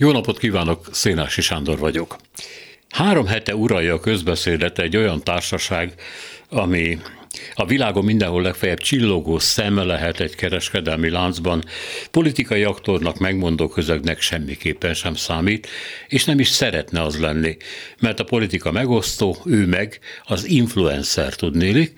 Jó napot kívánok, Szénási Sándor vagyok. Három hete uralja a közbeszédet egy olyan társaság, ami a világon mindenhol legfeljebb csillogó szeme lehet egy kereskedelmi láncban, politikai aktornak, megmondó közögnek semmiképpen sem számít, és nem is szeretne az lenni, mert a politika megosztó, ő meg az influencer tudnélik,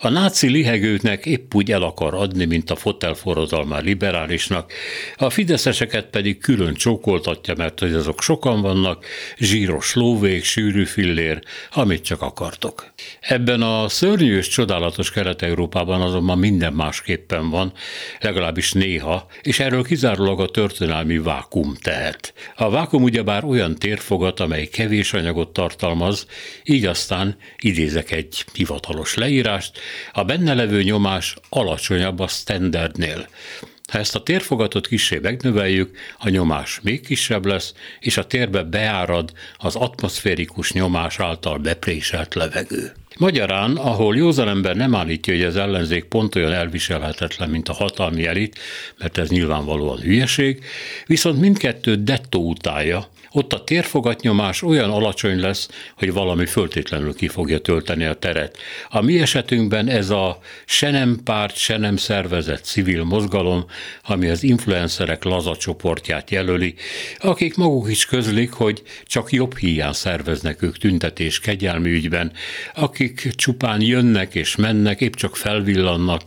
a náci lihegőknek épp úgy el akar adni, mint a fotelforradalmár liberálisnak, a fideszeseket pedig külön csókoltatja, mert hogy azok sokan vannak, zsíros lóvég, sűrű fillér, amit csak akartok. Ebben a szörnyű és csodálatos Kelet-Európában azonban minden másképpen van, legalábbis néha, és erről kizárólag a történelmi vákum tehet. A vákum ugyebár olyan térfogat, amely kevés anyagot tartalmaz, így aztán idézek egy hivatalos leírást, a benne levő nyomás alacsonyabb a standardnél. Ha ezt a térfogatot kisé megnöveljük, a nyomás még kisebb lesz, és a térbe beárad az atmoszférikus nyomás által bepréselt levegő. Magyarán, ahol józan ember nem állítja, hogy az ellenzék pont olyan elviselhetetlen, mint a hatalmi elit, mert ez nyilvánvalóan hülyeség, viszont mindkettő dettó utálja, ott a térfogatnyomás olyan alacsony lesz, hogy valami föltétlenül ki fogja tölteni a teret. A mi esetünkben ez a se nem párt, se nem szervezett civil mozgalom, ami az influencerek laza csoportját jelöli, akik maguk is közlik, hogy csak jobb hiány szerveznek ők tüntetés kegyelmi ügyben, akik csupán jönnek és mennek, épp csak felvillannak,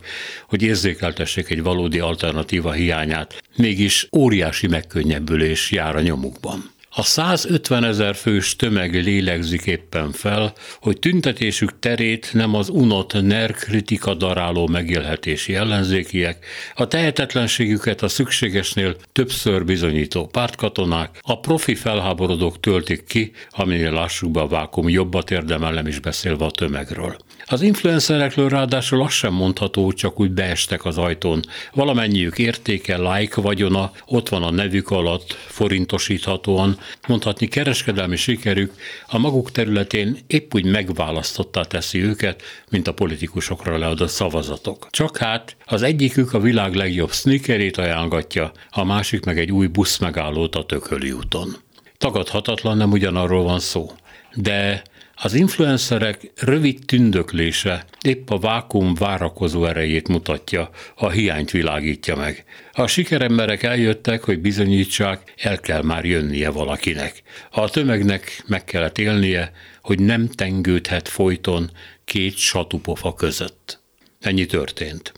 hogy érzékeltessék egy valódi alternatíva hiányát, mégis óriási megkönnyebbülés jár a nyomukban. A 150 ezer fős tömeg lélegzik éppen fel, hogy tüntetésük terét nem az unott NER kritika daráló megélhetési ellenzékiek, a tehetetlenségüket a szükségesnél többször bizonyító pártkatonák, a profi felháborodók töltik ki, aminél lássuk be a vákum jobbat érdemel, nem is beszélve a tömegről. Az influencerekről ráadásul azt sem mondható, csak úgy beestek az ajtón. Valamennyiük értéke, like vagyona, ott van a nevük alatt, forintosíthatóan, mondhatni kereskedelmi sikerük a maguk területén épp úgy megválasztottá teszi őket, mint a politikusokra leadott szavazatok. Csak hát az egyikük a világ legjobb sneakerét ajánlgatja, a másik meg egy új buszmegállót a Tököli úton. Tagadhatatlan nem ugyanarról van szó. De az influencerek rövid tündöklése épp a vákum várakozó erejét mutatja, a hiányt világítja meg. A sikeremberek eljöttek, hogy bizonyítsák, el kell már jönnie valakinek. A tömegnek meg kellett élnie, hogy nem tengődhet folyton két satupofa között. Ennyi történt.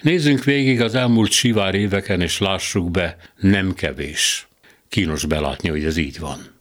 Nézzünk végig az elmúlt sivár éveken, és lássuk be, nem kevés. Kínos belátni, hogy ez így van.